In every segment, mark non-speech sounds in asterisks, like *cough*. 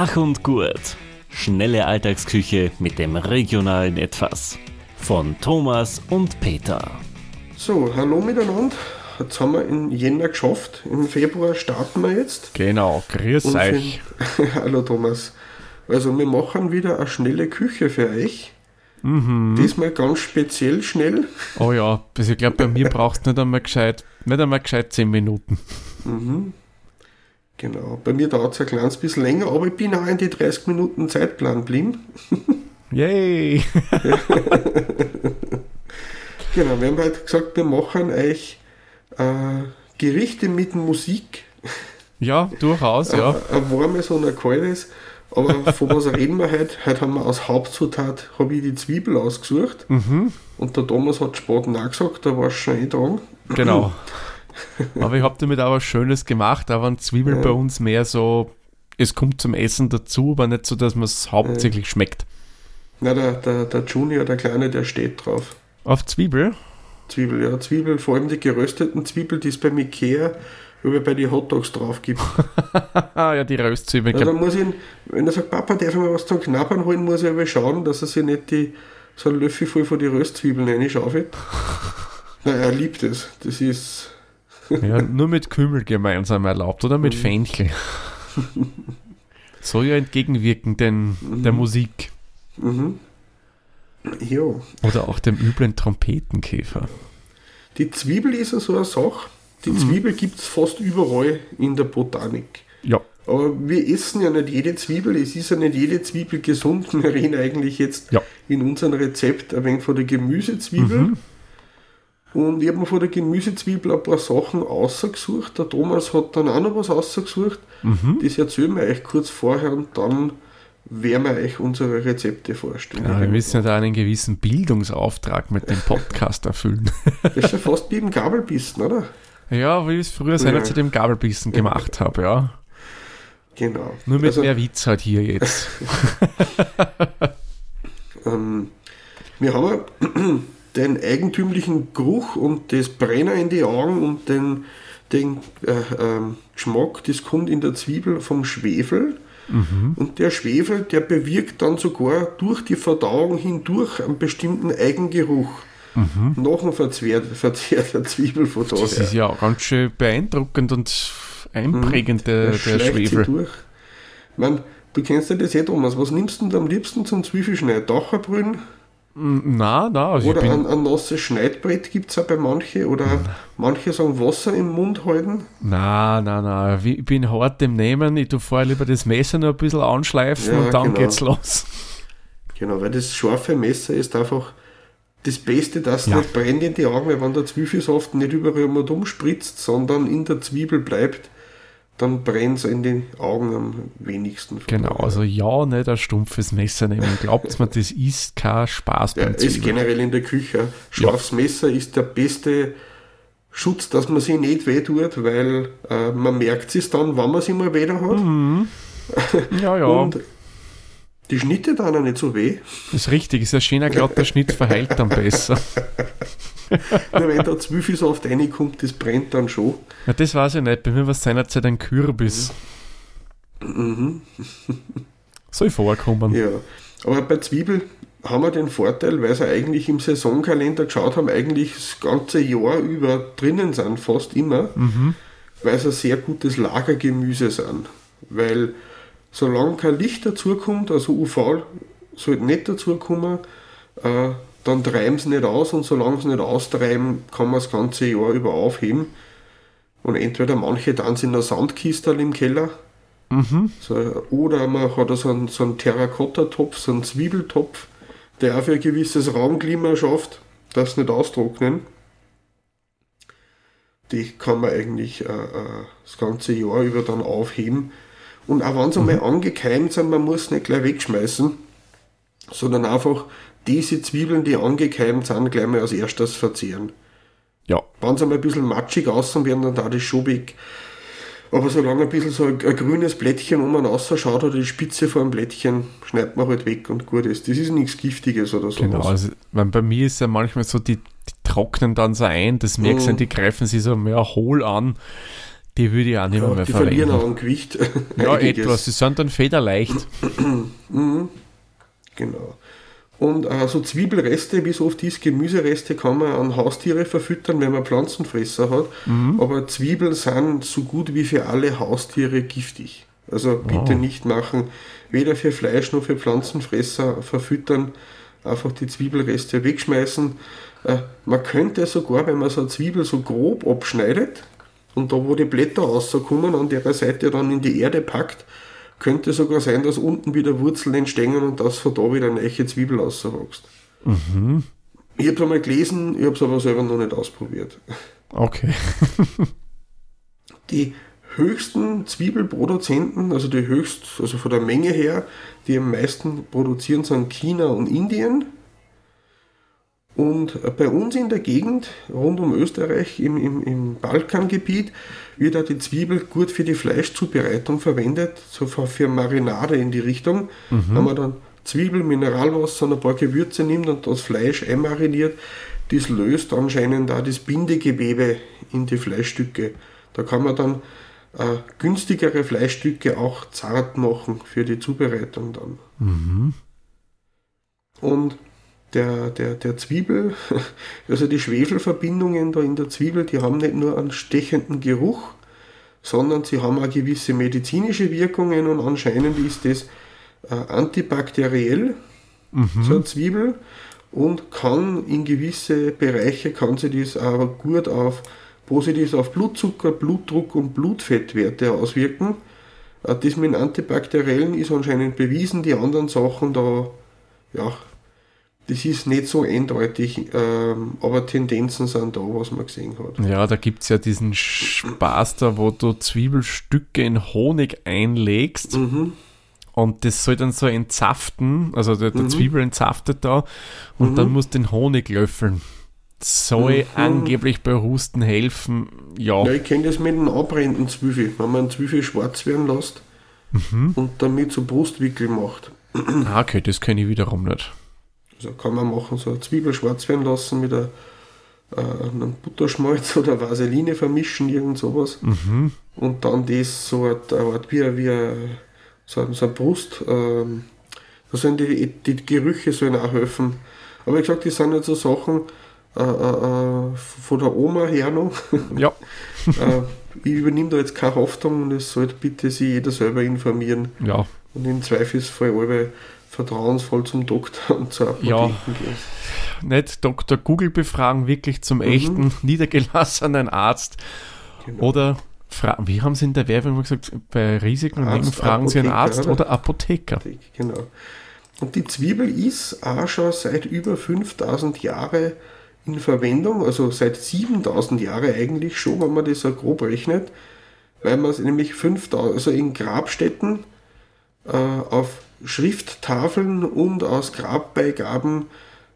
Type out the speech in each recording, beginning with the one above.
Schach und Gurt. Schnelle Alltagsküche mit dem regionalen Etwas. Von Thomas und Peter. So, hallo miteinander. Jetzt haben wir in Jänner geschafft. Im Februar starten wir jetzt. Genau, grüß Und euch. *laughs* hallo Thomas. Also wir machen wieder eine schnelle Küche für euch. Mhm. Diesmal ganz speziell schnell. Oh ja, also ich glaube, bei mir brauchst du nicht einmal gescheit, nicht einmal gescheit 10 Minuten. Genau. Bei mir dauert es ein kleines bisschen länger, aber ich bin auch in die 30 Minuten Zeitplan geblieben. Yay! *laughs* Genau, wir haben halt gesagt, wir machen euch äh, Gerichte mit Musik. Ja, durchaus, ja. Ein, ein warmes und ein kaltes. Aber von was reden wir heute? Heute haben wir als Hauptzutat habe ich die Zwiebel ausgesucht. Mhm. Und der Thomas hat Spaten auch gesagt, da war es schon eh dran. Genau. *clears throat* *laughs* Aber ich habe damit auch was Schönes gemacht, da waren Zwiebeln Ja. bei uns mehr so, es kommt zum Essen dazu, aber nicht so, dass man es hauptsächlich schmeckt. Na, der, der, der Junior, der Kleine, der steht drauf. Auf Zwiebel? Zwiebel, ja, Zwiebel, vor allem die gerösteten Zwiebeln, die es beim Ikea über bei den Hotdogs drauf gibt. Ah *laughs* ja, die Röstzwiebeln. Also da muss ich, ihn- wenn er sagt, Papa, darf ich mal was zum Knabbern holen, muss ich aber schauen, dass er sich nicht die, so einen Löffel voll von die Röstzwiebeln reinschaufelt. *laughs* Na, er liebt es. Das ist, Ja, nur mit Kümmel gemeinsam erlaubt oder Mhm. mit Fenchel. Soll ja entgegenwirken den, Mhm. der Musik ja. oder auch dem üblen Trompetenkäfer. Die Zwiebel ist ja so eine Sache. Die Zwiebel gibt es fast überall in der Botanik. Ja, Aber wir essen ja nicht jede Zwiebel, es ist ja nicht jede Zwiebel gesund. *laughs* Wir reden eigentlich jetzt Ja. in unserem Rezept ein wenig von der Gemüsezwiebel. Und ich habe mir von der Gemüsezwiebel ein paar Sachen ausgesucht. Der Thomas hat dann auch noch was ausgesucht. Das erzählen wir euch kurz vorher und dann werden wir euch unsere Rezepte vorstellen. ja wir müssen ja da einen gewissen Bildungsauftrag mit dem Podcast erfüllen. Das ist ja fast wie im Gabelbissen, oder? ja, wie ich es früher seiner zu dem Gabelbissen gemacht habe, ja. Genau. Nur mit Also, mehr Witz halt hier jetzt. *laughs* Ähm, wir haben ja den eigentümlichen Geruch und das Brenner in die Augen und den, den äh, ähm, Geschmack, das kommt in der Zwiebel vom Schwefel. Und der Schwefel, der bewirkt dann sogar durch die Verdauung hindurch einen bestimmten Eigengeruch. Nach dem Verzehr, Verzehr der Zwiebel von daher. Das ist ja auch ganz schön beeindruckend und einprägend, der, Das der sie Schwefel. durch. Ich mein, du kennst ja das eh, Thomas. Was nimmst du denn am liebsten zum Zwiebelschneid? Dacherbrühen? Na, na, also ich Oder ein, ein nasses Schneidbrett gibt es auch bei manchen. Oder manche sagen Wasser im Mund halten. na, na, na, ich bin hart im Nehmen. Ich tue vorher lieber das Messer noch ein bisschen anschleifen Ja, und dann genau. geht's los. Genau, weil das scharfe Messer ist einfach das Beste, dass es Ja. nicht brennt in die Augen, weil wenn der Zwiebelsaft nicht überall mal umspritzt, sondern in der Zwiebel bleibt, dann brennt es in den Augen am wenigsten. Genau, daher. also ja, nicht ein stumpfes Messer nehmen. Glaubt mir, das ist kein Spaß Ja, beim ist Zwiebeln. generell in der Küche. Scharfes Messer ist der beste Schutz, dass man sich nicht wehtut, weil äh, man merkt es dann, wann man sich mal weh hat. *laughs* Ja, ja, Und die Schnitte tun auch nicht so weh. ist richtig. Ist ein schöner, glatter Schnitt, verheilt dann besser. *laughs* Nur wenn da Zwiebelsaft reinkommt, das brennt dann schon. Ja, das weiß ich nicht. Bei mir war es seinerzeit ein Kürbis. Soll vorkommen. Mhm. Ja. Aber bei Zwiebel haben wir den Vorteil, weil sie eigentlich im Saisonkalender geschaut haben, eigentlich das ganze Jahr über drinnen sind, fast immer, weil sie ein sehr gutes Lagergemüse sind. Weil solange kein Licht dazukommt, also UV sollte nicht dazukommen, äh, dann treiben sie nicht aus und solange sie nicht austreiben, kann man das ganze Jahr über aufheben. Und entweder manche dann sind in einer Sandkistel im Keller, so, oder man hat so einen, so einen Terrakotta-Topf, so einen Zwiebeltopf, der auch für ein gewisses Raumklima schafft, das nicht austrocknen. Die kann man eigentlich äh, äh, das ganze Jahr über dann aufheben. Und auch wenn sie einmal angekeimt sind, man muss nicht gleich wegschmeißen, sondern einfach diese Zwiebeln, die angekeimt sind, gleich mal als erstes verzehren. Ja, Wenn sie mal ein bisschen matschig außen werden, dann da das schon weg. Aber solange ein bisschen so ein, ein grünes Blättchen um und ausschaut oder die Spitze von einem Blättchen, schneidet man halt weg und gut ist. Das ist nichts Giftiges oder so. genau. Also, bei mir ist ja manchmal so, die, die trocknen dann so ein, das merkst du, Mhm. die greifen sich so mehr hohl an. Die würde ich auch nicht Ja, mehr die verlieren verwenden. auch an Gewicht. Ja, *laughs* Einiges. etwas. Sie sind dann federleicht. *clears throat* Genau. Und äh, so Zwiebelreste, wie so oft ist, Gemüsereste kann man an Haustiere verfüttern, wenn man Pflanzenfresser hat. Aber Zwiebeln sind so gut wie für alle Haustiere giftig. Also bitte Oh. nicht machen, weder für Fleisch noch für Pflanzenfresser verfüttern, einfach die Zwiebelreste wegschmeißen. Äh, man könnte sogar, wenn man so eine Zwiebel so grob abschneidet und da wo die Blätter rauskommen, an der Seite dann in die Erde packt, könnte sogar sein, dass unten wieder Wurzeln entstehen und dass von da wieder eine echte Zwiebel rauswächst. Ich habe es einmal gelesen, ich habe es aber selber noch nicht ausprobiert. Okay. Die höchsten Zwiebelproduzenten, also die höchst, also von der Menge her, die am meisten produzieren, sind China und Indien. Und bei uns in der Gegend, rund um Österreich, im, im, im Balkangebiet, wird auch die Zwiebel gut für die Fleischzubereitung verwendet, so für, Marinade in die Richtung. Wenn man dann Zwiebel, Mineralwasser und ein paar Gewürze nimmt und das Fleisch einmariniert, das löst anscheinend auch das Bindegewebe in die Fleischstücke. Da kann man dann äh, günstigere Fleischstücke auch zart machen für die Zubereitung dann. Und der, der, der Zwiebel, *laughs* also die Schwefelverbindungen da in der Zwiebel, die haben nicht nur einen stechenden Geruch, sondern sie haben auch gewisse medizinische Wirkungen und anscheinend ist das äh, antibakteriell, so eine Zwiebel, und kann in gewisse Bereiche, kann sie das auch gut auf positiv auf Blutzucker, Blutdruck und Blutfettwerte auswirken. Äh, Das mit dem Antibakteriellen ist anscheinend bewiesen, die anderen Sachen da, ja, das ist nicht so eindeutig, ähm, aber Tendenzen sind da, was man gesehen hat. Ja, da gibt es ja diesen Spaß da, wo du Zwiebelstücke in Honig einlegst Mhm. und das soll dann so entzaften, also der, der Zwiebel entzaftet da und Mhm. dann musst du den Honig löffeln. Soll Mhm. angeblich bei Husten helfen, ja. Ja, ich kenne das mit dem abbrennenden Zwiebel, wenn man einen Zwiebel schwarz werden lässt und damit so Brustwickel macht. Ah, okay, das kenne ich wiederum nicht. Also kann man machen, so eine Zwiebel schwarz werden lassen mit einer, äh, einem Butterschmalz *laughs* oder Vaseline vermischen, irgend sowas. Und dann das so eine eine Art wie, wie ein- so, ein- so eine Brust. Ähm, da sollen die, die Gerüche sollen auch helfen. Aber wie gesagt, das sind jetzt so Sachen äh, äh, äh, von der Oma her noch. Ja, *laughs* äh, ich übernehme da jetzt keine Haftung und es sollte bitte sich jeder selber informieren ja. und im Zweifelsfall alle vertrauensvoll zum Doktor *laughs* und zur Apotheke Ja. gehen. Nicht Dr. Google befragen, wirklich zum echten, *laughs* niedergelassenen Arzt. Genau. Oder, wie haben sie in der Werbung immer gesagt, bei Risiken und Dingen fragen sie einen Apotheker, Arzt oder? oder Apotheker. Genau. Und die Zwiebel ist auch schon seit über 5000 Jahren in Verwendung, also seit 7000 Jahren eigentlich schon, wenn man das so grob rechnet, weil man es nämlich 5000, also in Grabstätten äh, auf Schrifttafeln und aus Grabbeigaben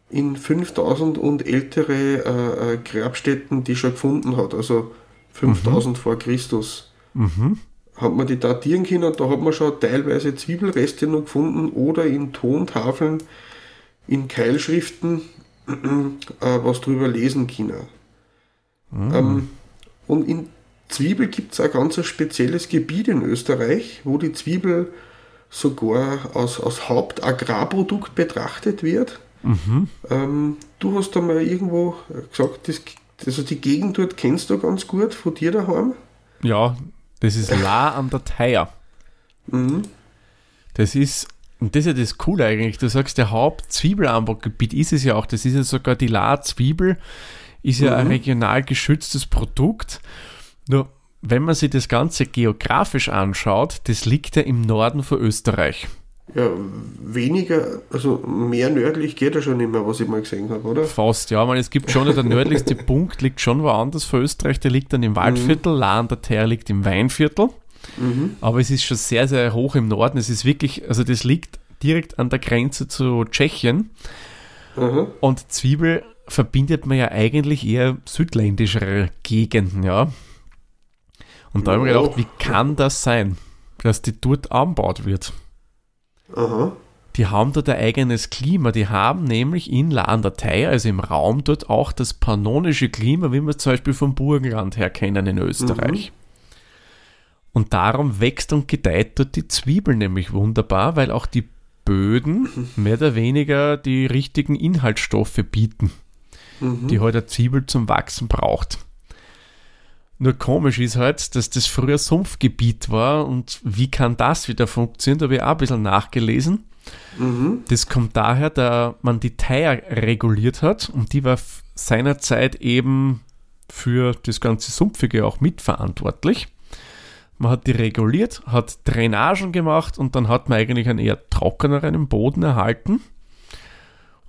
in 5000 und ältere äh, äh, Grabstätten, die schon gefunden hat, also 5000 vor Christus. Hat man die datieren können und da hat man schon teilweise Zwiebelreste noch gefunden oder in Tontafeln, in Keilschriften, *clears throat* äh, was drüber lesen können. Ähm, und in Zwiebel gibt es ein ganz spezielles Gebiet in Österreich, wo die Zwiebel sogar als, als Hauptagrarprodukt betrachtet wird. Ähm, du hast da mal irgendwo gesagt, das, also die Gegend dort kennst du ganz gut von dir daheim. Ja, das ist La an der Theier. Mhm. Das ist, und das ist ja das Coole eigentlich, du sagst, der Hauptzwiebelanbaugebiet ist es ja auch, das ist ja sogar die La-Zwiebel, ist ja ein regional geschütztes Produkt. Nur, wenn man sich das Ganze geografisch anschaut, das liegt ja im Norden von Österreich. Ja, weniger, also mehr nördlich geht er schon nicht mehr, was ich mal gesehen habe, oder? Fast, ja, man, es gibt schon, der nördlichste *laughs* Punkt liegt schon woanders von Österreich, der liegt dann im Waldviertel, La an der Theier liegt im Weinviertel. Aber es ist schon sehr, sehr hoch im Norden. Es ist wirklich, also das liegt direkt an der Grenze zu Tschechien. Aha. Und Zwiebel verbindet man ja eigentlich eher südländischere Gegenden, ja. Und da habe ich mir gedacht, wie kann das sein, dass die dort anbaut wird? Aha. Die haben dort ein eigenes Klima. Die haben nämlich in La an der Theier, also im Raum dort auch das pannonische Klima, wie wir es zum Beispiel vom Burgenland her kennen in Österreich. Und darum wächst und gedeiht dort die Zwiebel nämlich wunderbar, weil auch die Böden *laughs* mehr oder weniger die richtigen Inhaltsstoffe bieten, Mhm. die halt eine Zwiebel zum Wachsen braucht. Nur komisch ist halt, dass das früher Sumpfgebiet war und wie kann das wieder funktionieren? Da habe ich auch ein bisschen nachgelesen. Mhm. Das kommt daher, da man die Theier reguliert hat und die war seinerzeit eben für das ganze Sumpfige auch mitverantwortlich. Man hat die reguliert, hat Drainagen gemacht und dann hat man eigentlich einen eher trockeneren Boden erhalten.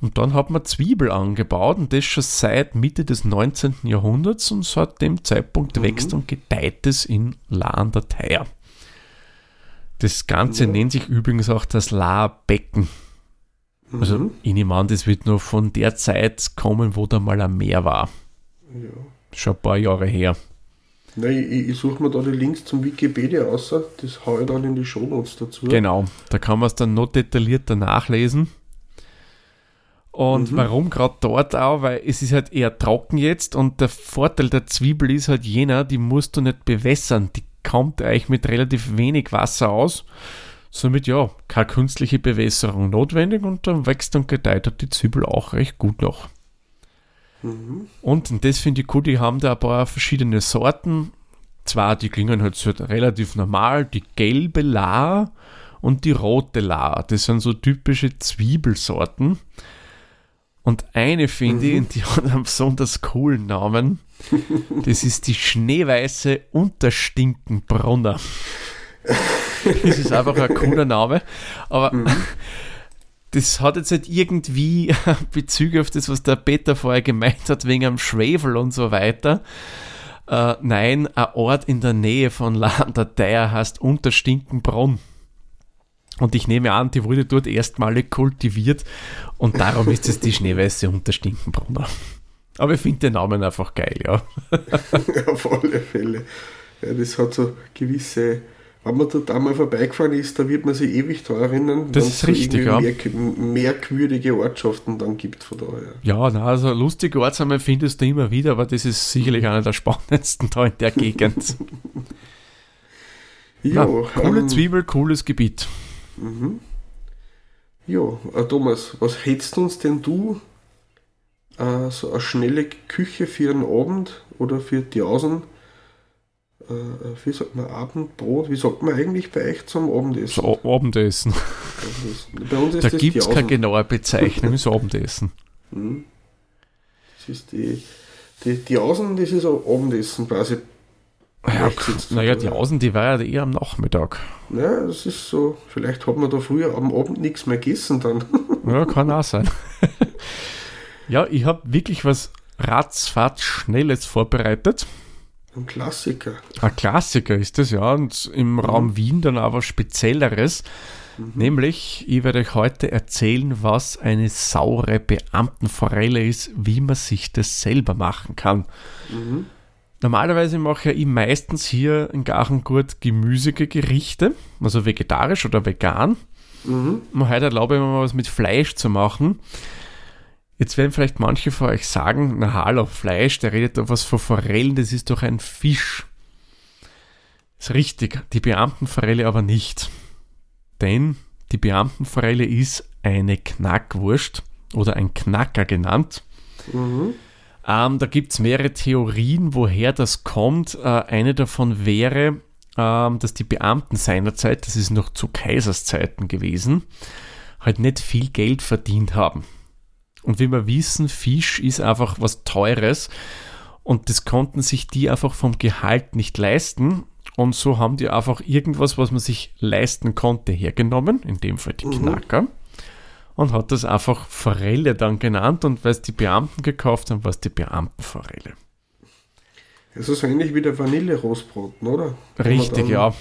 Und dann hat man Zwiebel angebaut und das schon seit Mitte des 19. Jahrhunderts und seit dem Zeitpunkt wächst und gedeiht es in La an der Theier. Das Ganze Ja. nennt sich übrigens auch das Laarbecken. Also Mhm. ich nehme an, das wird nur von der Zeit kommen, wo da mal ein Meer war. Ja. Schon ein paar Jahre her. Nein, ich, ich suche mir da die Links zum Wikipedia aus, das haue ich dann in die Shownotes dazu. Genau, da kann man es dann noch detaillierter nachlesen. Und Mhm. warum gerade dort auch? Weil es ist halt eher trocken jetzt und der Vorteil der Zwiebel ist halt jener, die musst du nicht bewässern. Die kommt eigentlich mit relativ wenig Wasser aus. Somit ja, keine künstliche Bewässerung notwendig und dann wächst und gedeiht hat die Zwiebel auch recht gut noch. Mhm. Und, und das finde ich cool, die haben da ein paar verschiedene Sorten. Zwar, die klingen halt so relativ normal, die gelbe La und die rote La. Das sind so typische Zwiebelsorten. Und eine finde ich, die hat einen besonders coolen Namen. Das ist die schneeweiße Unterstinkenbrunner. Das ist einfach ein cooler Name. Aber das hat jetzt nicht irgendwie *laughs* Bezüge auf das, was der Peter vorher gemeint hat, wegen am Schwefel und so weiter. Äh, nein, ein Ort in der Nähe von Landerteier heißt Unterstinkenbrunn. Und ich nehme an, die wurde dort erstmalig kultiviert und darum ist es die schneeweiße Unterstinkenbrunner. Aber ich finde den Namen einfach geil, ja. *laughs* Auf alle Fälle. Ja, das hat so gewisse, wenn man dort einmal vorbeigefahren ist, da wird man sich ewig daran erinnern, Das wenn ist es richtig, irgendwie merk merkwürdige Ortschaften dann gibt von daher. Ja, na, also lustige Ortsnamen findest du immer wieder, aber das ist sicherlich einer der spannendsten da in der Gegend. *laughs* Ja, Na, coole ähm, Zwiebel, cooles Gebiet. Ja, äh, Thomas, was hättest uns denn du äh, so eine schnelle Küche für einen Abend oder für die Außen? Äh, äh, wie sagt man, Abendbrot? Wie sagt man eigentlich bei euch zum Abendessen? So, Abendessen. Abendessen. *laughs* Bei uns ist Da gibt es keine genaue Bezeichnung, das Abendessen. *laughs* Mhm. Das ist die, die, die Außen, das ist Abendessen quasi. Ja, naja, die Außen, die war ja eher am Nachmittag. Ja, das ist so, vielleicht hat man da früher am Abend nichts mehr gegessen dann. *laughs* Ja, kann auch sein. *laughs* ja, ich habe wirklich was ratzfatz Schnelles vorbereitet. Ein Klassiker. Ein Klassiker ist das, ja. Und im Raum Wien dann aber Spezielleres. Nämlich, ich werde euch heute erzählen, was eine saure Beamtenforelle ist, wie man sich das selber machen kann. Normalerweise mache ich meistens hier in Gachengurt gemüsige Gerichte, also vegetarisch oder vegan. Mhm. Und heute erlaube ich mir mal was mit Fleisch zu machen. Jetzt werden vielleicht manche von euch sagen, na hallo, Fleisch, der redet doch was von Forellen, das ist doch ein Fisch. Ist richtig, die Beamtenforelle aber nicht. Denn die Beamtenforelle ist eine Knackwurst oder ein Knacker genannt. Mhm. Ähm, da gibt es mehrere Theorien, woher das kommt. Äh, eine davon wäre, ähm, dass die Beamten seinerzeit, das ist noch zu Kaiserszeiten gewesen, halt nicht viel Geld verdient haben. Und wie wir wissen, Fisch ist einfach was Teures und das konnten sich die einfach vom Gehalt nicht leisten. Und so haben die einfach irgendwas, was man sich leisten konnte, hergenommen, in dem Fall die Knacker, und hat das einfach Forelle dann genannt. Und weil es die Beamten gekauft haben, war es die Beamtenforelle. Das ist so ähnlich wie der Vanille-Rostbraten, oder? Wo man Richtig, ja.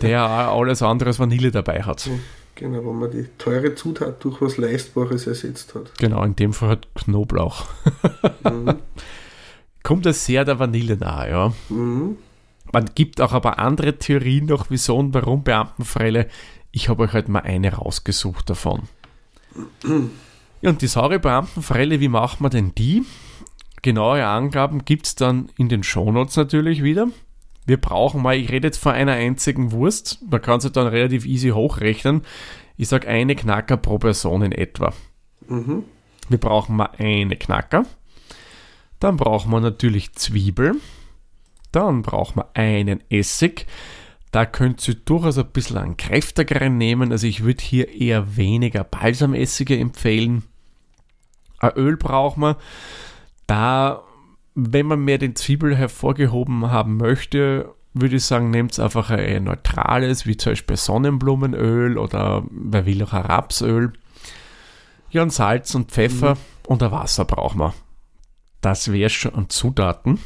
Der auch alles andere als Vanille dabei hat. Genau, wo man die teure Zutat durch was Leistbares ersetzt hat. Genau, in dem Fall hat Knoblauch. Mhm. *laughs* Kommt das sehr der Vanille nahe, ja. Mhm. Man gibt auch aber andere Theorien noch, wieso und warum Beamtenforelle. Ich habe euch halt mal eine rausgesucht davon. Ja, und die saure Beamtenforelle, wie macht man denn die? Genaue Angaben gibt es dann in den Shownotes natürlich wieder. Wir brauchen mal, ich rede jetzt von einer einzigen Wurst, man kann sich dann relativ easy hochrechnen. Ich sage eine Knacker pro Person in etwa. Mhm. Wir brauchen mal eine Knacker. Dann brauchen wir natürlich Zwiebel. Dann brauchen wir einen Essig. Da könnt ihr durchaus ein bisschen einen kräftigeren nehmen. Also ich würde hier eher weniger Balsamessige empfehlen. Ein Öl brauchen wir. Da, wenn man mehr den Zwiebel hervorgehoben haben möchte, würde ich sagen, nehmt einfach ein neutrales, wie zum Beispiel Sonnenblumenöl oder wer will auch ein Rapsöl. Ja, und Salz und Pfeffer und ein Wasser brauchen wir. Das wäre schon an Zutaten.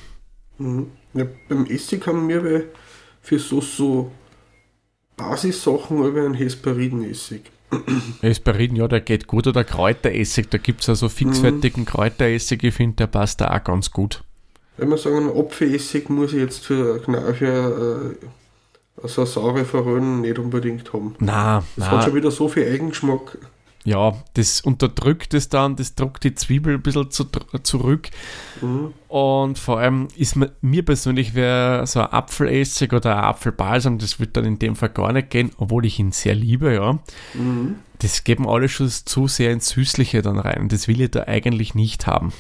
Mhm. Ja, beim Essig haben wir bei- für so, so Basissachen über einen Hesperidenessig. Hesperin, ja, der geht gut. Oder Kräuteressig, da gibt es also fixfertigen Kräuteressig. Ich finde, der passt da auch ganz gut. Wenn wir sagen, Apfelessig muss ich jetzt für, für äh, so eine saure Forellen nicht unbedingt haben. Na, Das hat na, schon wieder so viel Eigengeschmack. Ja, das unterdrückt es dann, das druckt die Zwiebel ein bisschen zu, zurück. Mhm. Und vor allem ist mir, persönlich wäre so ein Apfelessig oder ein Apfelbalsam, das wird dann in dem Fall gar nicht gehen, obwohl ich ihn sehr liebe, ja. Mhm. Das geben alle schon zu sehr ins Süßliche dann rein. Das will ich da eigentlich nicht haben.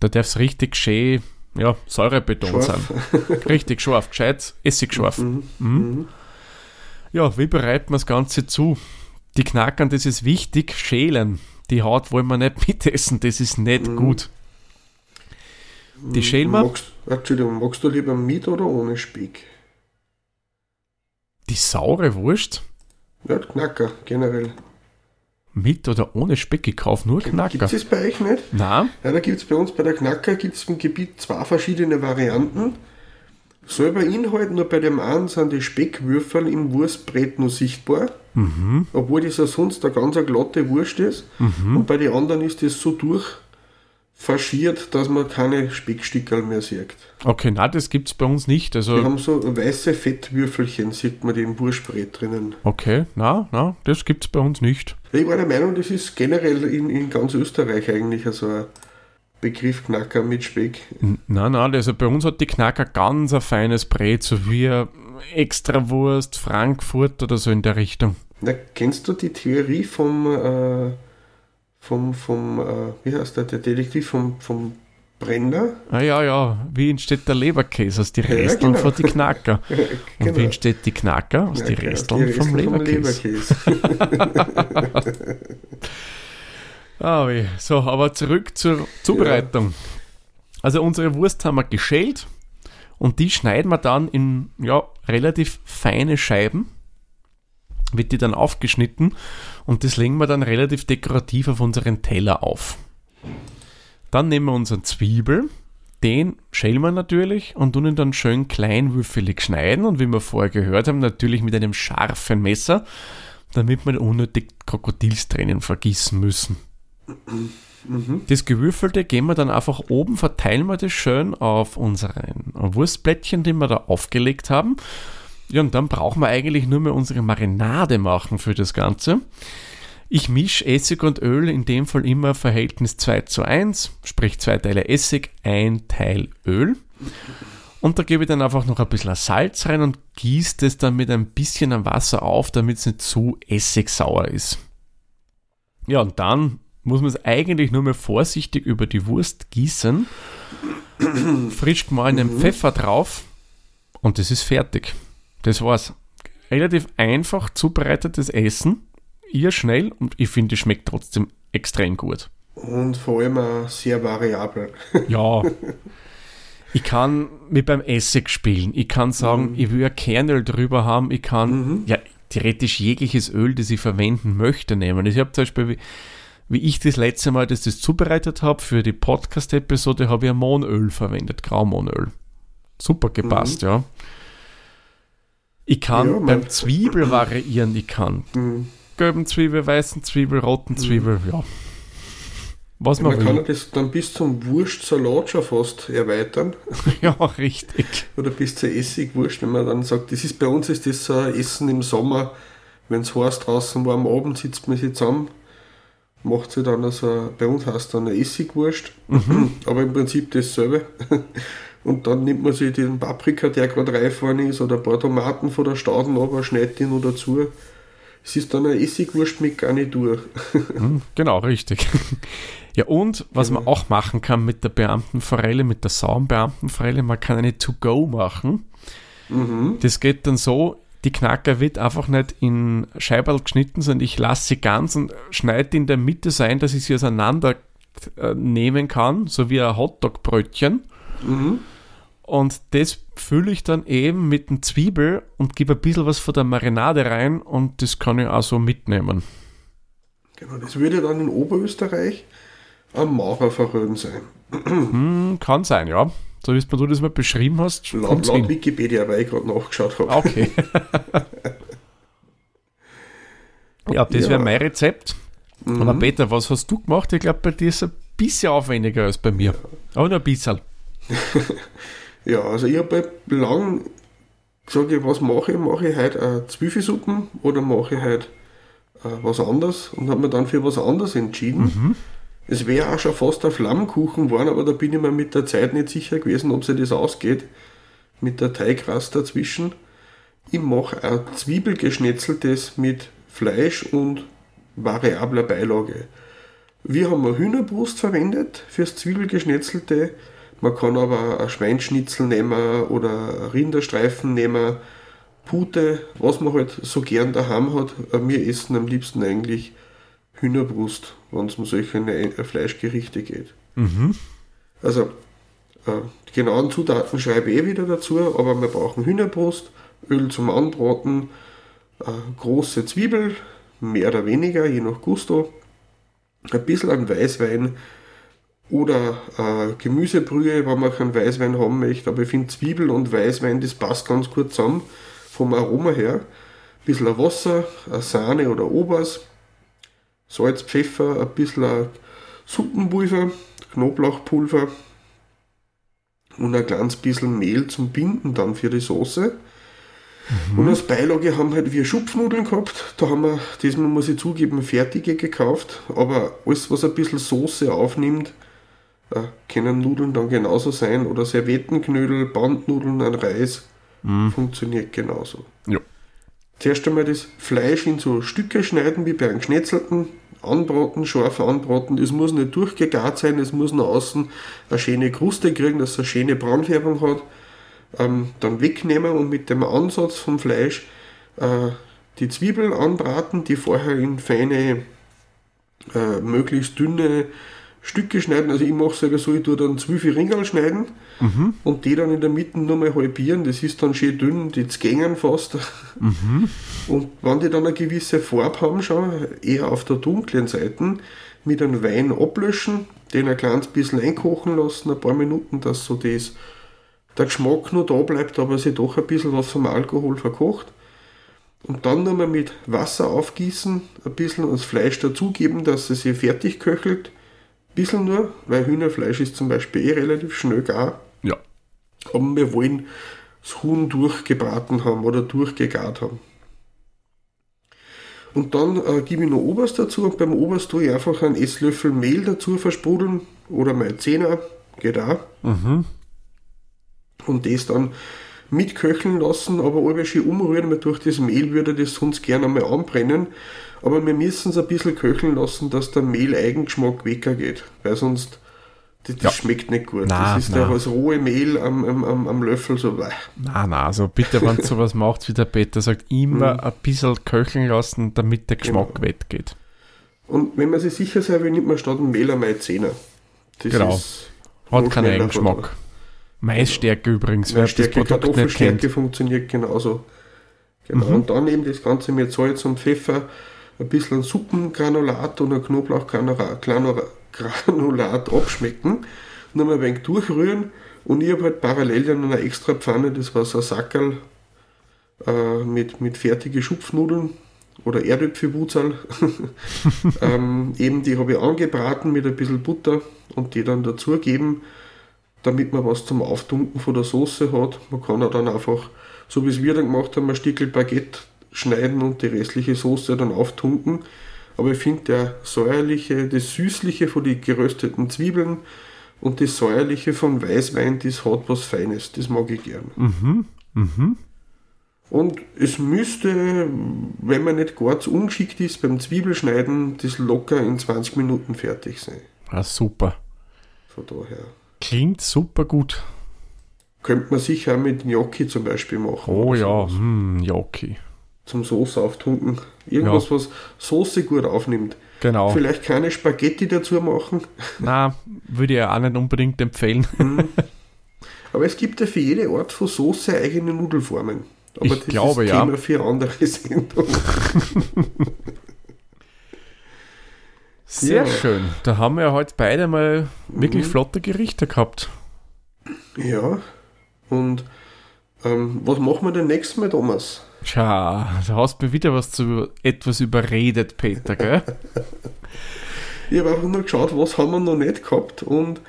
Da darf es richtig schön, ja, säurebetont sein. Scharf. Richtig scharf, gescheit, essigscharf. Mhm. Mhm. Mhm. Ja, wie bereiten wir das Ganze zu? Die Knackern, das ist wichtig, schälen. Die Haut wollen wir nicht *laughs* mitessen, das ist nicht Mhm. gut. Die schälen wir, Magst, Entschuldigung, magst du lieber mit oder ohne Speck? die saure Wurst, Ja, Knacker generell. mit oder ohne Speck, ich kaufe nur Gibt Knacker. es das bei euch nicht? Na, Ja, da gibt es bei uns bei der Knacker gibt's im Gebiet zwei verschiedene Varianten. Selber Inhalt, nur bei dem einen sind die Speckwürfel im Wurstbrett nur sichtbar, mhm, obwohl das ja sonst eine ganz glatte Wurst ist. mhm. Und bei den anderen ist das so durchfaschiert, dass man keine Speckstickerl mehr sieht. Okay, na, das gibt es bei uns nicht. Die Also, haben so weiße Fettwürfelchen, sieht man die im Wurstbrett drinnen. okay, na, na, das gibt es bei uns nicht. Ich war der Meinung, das ist generell in, in ganz Österreich eigentlich so ein Begriff Knacker mit Speck. Nein, nein, also bei uns hat die Knacker ganz ein feines Brett, so wie Extrawurst, Frankfurt oder so in der Richtung. Na, kennst du die Theorie vom, äh, vom, vom äh, wie heißt der, der Detektiv vom, vom Brenner? Ah ja, ja, wie entsteht der Leberkäse aus den Resteln genau. von die Knacker? *laughs* Und Genau. wie entsteht die Knacker? Aus Ja, den genau, Resteln vom Resteln Leberkäse. Leberkäse. *laughs* *laughs* Ah, weh. So, aber zurück zur Zubereitung. Also unsere Wurst haben wir geschält und die schneiden wir dann in ja, relativ feine Scheiben. Wird die dann aufgeschnitten und das legen wir dann relativ dekorativ auf unseren Teller auf. Dann nehmen wir unseren Zwiebel, den schälen wir natürlich und tun ihn dann schön kleinwürfelig schneiden und wie wir vorher gehört haben, natürlich mit einem scharfen Messer, damit wir unnötig Krokodilstränen vergießen müssen. Das Gewürfelte gehen wir dann einfach oben, verteilen wir das schön auf unseren Wurstblättchen, die wir da aufgelegt haben. Ja, und dann brauchen wir eigentlich nur mehr unsere Marinade machen für das Ganze. Ich mische Essig und Öl in dem Fall immer Verhältnis 2 zu 1, sprich zwei Teile Essig, ein Teil Öl. Und da gebe ich dann einfach noch ein bisschen Salz rein und gieße das dann mit ein bisschen Wasser auf, damit es nicht zu essigsauer ist. Ja, und dann muss man es eigentlich nur mehr vorsichtig über die Wurst gießen, frisch gemahlenen Pfeffer drauf und das ist fertig. Das war's. Relativ einfach zubereitetes Essen, ihr schnell und ich finde, es schmeckt trotzdem extrem gut. Und vor allem auch sehr variabel. *laughs* Ja. Ich kann mit beim Essig spielen. Ich kann sagen, ich will ein Kernöl drüber haben. Ich kann ja theoretisch jegliches Öl, das ich verwenden möchte, nehmen. Ich habe zum Beispiel, wie, ich das letzte Mal, das das zubereitet habe für die Podcast-Episode, habe ich ein Mohnöl verwendet, Graumohnöl. Super gepasst, ja. Ich kann Ja, beim Zwiebel variieren, ich kann *clears throat* Mhm. gelben Zwiebel, weißen Zwiebel, roten Zwiebel, ja. Was man, Man kann das dann bis zum Wurstsalat schon fast erweitern. *laughs* Ja, richtig. Oder bis zur Essigwurst, wenn man dann sagt, das ist bei uns ist das so ein Essen im Sommer, wenn es heiß draußen war, am Abend sitzt man sich zusammen, macht sie dann also, bei uns heißt dann eine Essigwurst, Mhm. aber im Prinzip dasselbe. Und dann nimmt man sich den Paprika, der gerade reif worden ist, oder ein paar Tomaten von der Stauden ab, schneidet die noch dazu. Es ist dann eine Essigwurst mit Garnitur. Hm, genau, richtig. Ja, und was genau. man auch machen kann mit der Beamtenforelle, mit der Saumbeamtenforelle, man kann eine To-Go machen. Mhm. Das geht dann so, die Knacker wird einfach nicht in Scheiberl geschnitten, sondern ich lasse sie ganz und schneide in der Mitte so ein, dass ich sie auseinander äh, nehmen kann, so wie ein Hotdog-Brötchen. Mhm. Und das fülle ich dann eben mit einem Zwiebel und gebe ein bisschen was von der Marinade rein und das kann ich auch so mitnehmen. Genau, das würde dann in Oberösterreich am Maurerverröhren sein. Hm, kann sein, ja. So wie du das mal beschrieben hast. Laut, laut Wikipedia, weil ich gerade nachgeschaut habe. Okay. *laughs* ja, das ja. wäre mein Rezept. Mhm. Aber Peter, was hast du gemacht? Ich glaube, bei dir ist es ein bisschen aufwendiger als bei mir. Aber nur ein bisschen. *laughs* ja, also ich habe lang gesagt, was mache ich? Mache ich heute äh, Zwiebelsuppen oder mache ich heute äh, was anderes? Und habe mir dann für was anderes entschieden. Mhm. Es wäre auch schon fast ein Flammkuchen geworden, aber da bin ich mir mit der Zeit nicht sicher gewesen, ob sich das ausgeht. Mit der Teigrast dazwischen. Ich mache ein Zwiebelgeschnetzeltes mit Fleisch und variabler Beilage. Wir haben eine Hühnerbrust verwendet fürs Zwiebelgeschnetzelte. Man kann aber ein Schweinschnitzel nehmen oder Rinderstreifen nehmen, Pute, was man halt so gern daheim hat. Wir essen am liebsten eigentlich Hühnerbrust, wenn es um solche Fleischgerichte geht. Mhm. Also, äh, die genauen Zutaten schreibe ich eh wieder dazu, aber wir brauchen Hühnerbrust, Öl zum Anbraten, äh, große Zwiebel, mehr oder weniger, je nach Gusto, ein bisschen an Weißwein oder äh, Gemüsebrühe, wenn man keinen Weißwein haben möchte. Aber ich finde Zwiebel und Weißwein, das passt ganz gut zusammen vom Aroma her. Ein bisschen Wasser, eine Sahne oder Obers, Salz, Pfeffer, ein bisschen Suppenpulver, Knoblauchpulver und ein kleines bisschen Mehl zum Binden dann für die Soße. Mhm. Und als Beilage haben halt wir Schupfnudeln gehabt. Da haben wir, diesmal muss ich zugeben, fertige gekauft. Aber alles, was ein bisschen Soße aufnimmt, äh, können Nudeln dann genauso sein. Oder Servettenknödel, Bandnudeln, ein Reis. Mhm. Funktioniert genauso. Ja. Zuerst einmal das Fleisch in so Stücke schneiden, wie bei einem Geschnetzelten. Anbraten, scharf anbraten. Es muss nicht durchgegart sein, es muss nach außen eine schöne Kruste kriegen, dass es eine schöne Braunfärbung hat ähm, dann wegnehmen und mit dem Ansatz vom Fleisch äh, die Zwiebeln anbraten, die vorher in feine, äh, möglichst dünne Stücke schneiden. Also ich mache selber so, ich tue dann Zwiebel Ringel schneiden mhm. und die dann in der Mitte nochmal halbieren. Das ist dann schön dünn, die gängen fast. Mhm. Und wenn die dann eine gewisse Farbe haben, schon eher auf der dunklen Seite, mit einem Wein ablöschen, den ein kleines bisschen einkochen lassen, ein paar Minuten, dass so das der Geschmack nur da bleibt, aber sich doch ein bisschen was vom Alkohol verkocht. Und dann nochmal mit Wasser aufgießen, ein bisschen das Fleisch dazugeben, dass es sich fertig köchelt. Bisschen nur, weil Hühnerfleisch ist zum Beispiel eh relativ schnell gar. Ja. Aber wir wollen das Huhn durchgebraten haben oder durchgegart haben. Und dann äh, gebe ich noch Oberst dazu und beim Oberst tue ich einfach einen Esslöffel Mehl dazu versprudeln oder mein Zehner, geht auch. Mhm und das dann mitköcheln lassen, aber alle schön umrühren, weil durch das Mehl würde das sonst gerne einmal anbrennen. Aber wir müssen es ein bisschen köcheln lassen, dass der Mehl-Eigengeschmack weggeht, weil sonst das, das ja. schmeckt nicht gut. Nein, das ist nein. da als rohe Mehl am, am, am Löffel so. Nein, nein, also bitte, wenn *laughs* sowas macht, wie der Peter sagt, immer mhm. ein bisschen köcheln lassen, damit der Geschmack genau. weggeht. Und wenn man sich sicher sein will, nimmt man statt dem Mehl einmal Zehner. Das genau. Hat keinen Eigengeschmack. Maisstärke übrigens. Maisstärke, Kartoffelstärke funktioniert genauso. Genau. Mhm. Und dann eben das Ganze mit Salz und Pfeffer, ein bisschen Suppengranulat ein Knoblauchgranulat abschmecken, nochmal ein wenig durchrühren und ich habe halt parallel dann eine extra Pfanne, das war so ein Sackerl äh, mit, mit fertigen Schupfnudeln oder Erdöpfelwurzal. *laughs* ähm, eben die habe ich angebraten mit ein bisschen Butter und die dann dazugeben damit man was zum Auftunken von der Soße hat. Man kann auch dann einfach, so wie es wir dann gemacht haben, ein Stückel Baguette schneiden und die restliche Soße dann auftunken. Aber ich finde der säuerliche, das süßliche von den gerösteten Zwiebeln Und das Säuerliche vom Weißwein, das hat was Feines. Das mag ich gern. Mhm. Mhm. Und es müsste, wenn man nicht gar zu ungeschickt ist beim Zwiebelschneiden, das locker in 20 Minuten fertig sein. Ah, super. Von daher. Klingt super gut. Könnte man sicher auch mit Gnocchi zum Beispiel machen. Oh ja, hm, Gnocchi. Zum Soße auftunken. Irgendwas, Ja. was Soße gut aufnimmt. Genau. Vielleicht keine Spaghetti dazu machen. *laughs* Na, würde ich ja auch nicht unbedingt empfehlen. *laughs* Aber es gibt ja für jede Art von Soße eigene Nudelformen. Aber Ich das glaube, ist ja. Thema für andere *laughs* Sendungen. Sehr Ja. schön. Da haben wir ja heute beide mal wirklich Mhm. flotte Gerichte gehabt. ja. Und ähm, was machen wir denn nächstes Mal, Thomas? Tja, da hast du mir wieder was zu etwas überredet, Peter, gell? Ich habe einfach nur geschaut, was haben wir noch nicht gehabt und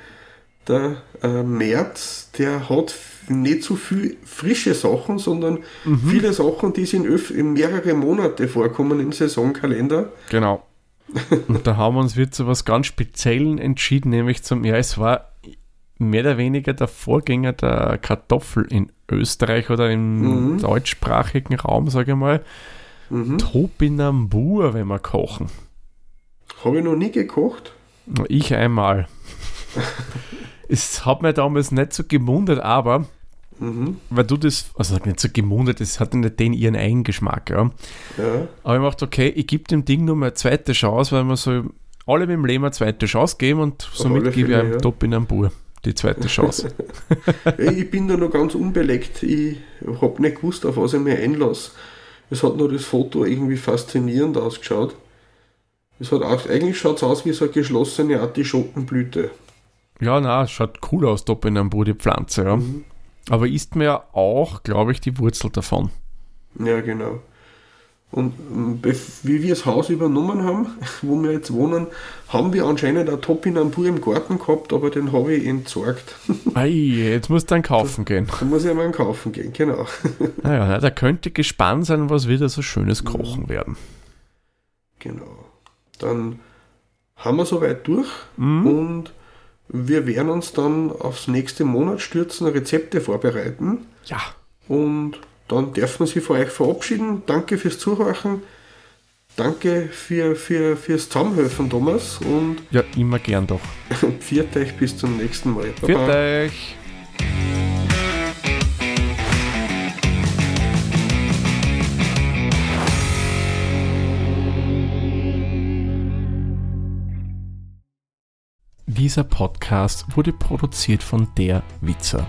der äh, März, der hat nicht so viel frische Sachen, sondern viele Sachen, die sind in mehrere Monate vorkommen im Saisonkalender. Genau. *laughs* Und da haben wir uns wieder zu was ganz Speziellen entschieden, nämlich zum, ja, es war mehr oder weniger der Vorgänger der Kartoffel in Österreich oder im Mhm. deutschsprachigen Raum, sage ich mal. Mhm. Topinambur, wenn wir kochen. Habe ich noch nie gekocht. Ich einmal. *laughs* es hat mir damals nicht so gemundert, aber Mhm. weil du das, also nicht so gemundert, es hatte nicht den ihren eigenen Geschmack, ja. Ja. Aber ich dachte, okay, ich gebe dem Ding nur mal eine zweite Chance, weil wir so alle mit dem Leben eine zweite Chance geben und somit gebe ich einem ja. Topinambur die zweite Chance. *laughs* ich bin da noch ganz unbeleckt. Ich habe nicht gewusst, auf was ich mich einlasse. Es hat nur das Foto irgendwie faszinierend ausgeschaut. Es hat auch, eigentlich schaut es aus wie so eine geschlossene Artischockenblüte. ja, na, es schaut cool aus, Topinambur, die Pflanze, ja. Mhm. Aber isst mir ja auch, glaube ich, die Wurzel davon. Ja, genau. Und ähm, wie wir das Haus übernommen haben, *laughs* wo wir jetzt wohnen, haben wir anscheinend ein Topinambur im Garten gehabt, aber den habe ich entsorgt. *laughs* Ei, jetzt musst du dann kaufen gehen. Da muss ich mal einen kaufen gehen, genau. *laughs* Naja, na, da könnte gespannt sein, was wieder so schönes kochen werden. Genau. Dann haben wir soweit durch Mhm. und wir werden uns dann aufs nächste Monat stürzen, Rezepte vorbereiten Ja, und dann dürfen wir sie von euch verabschieden. Danke fürs Zuhören. Danke für, für, fürs Zusammenhelfen, Thomas. Und ja, immer gern doch. *laughs* pfiat euch bis zum nächsten Mal. Für euch. Dieser Podcast wurde produziert von der Witzer.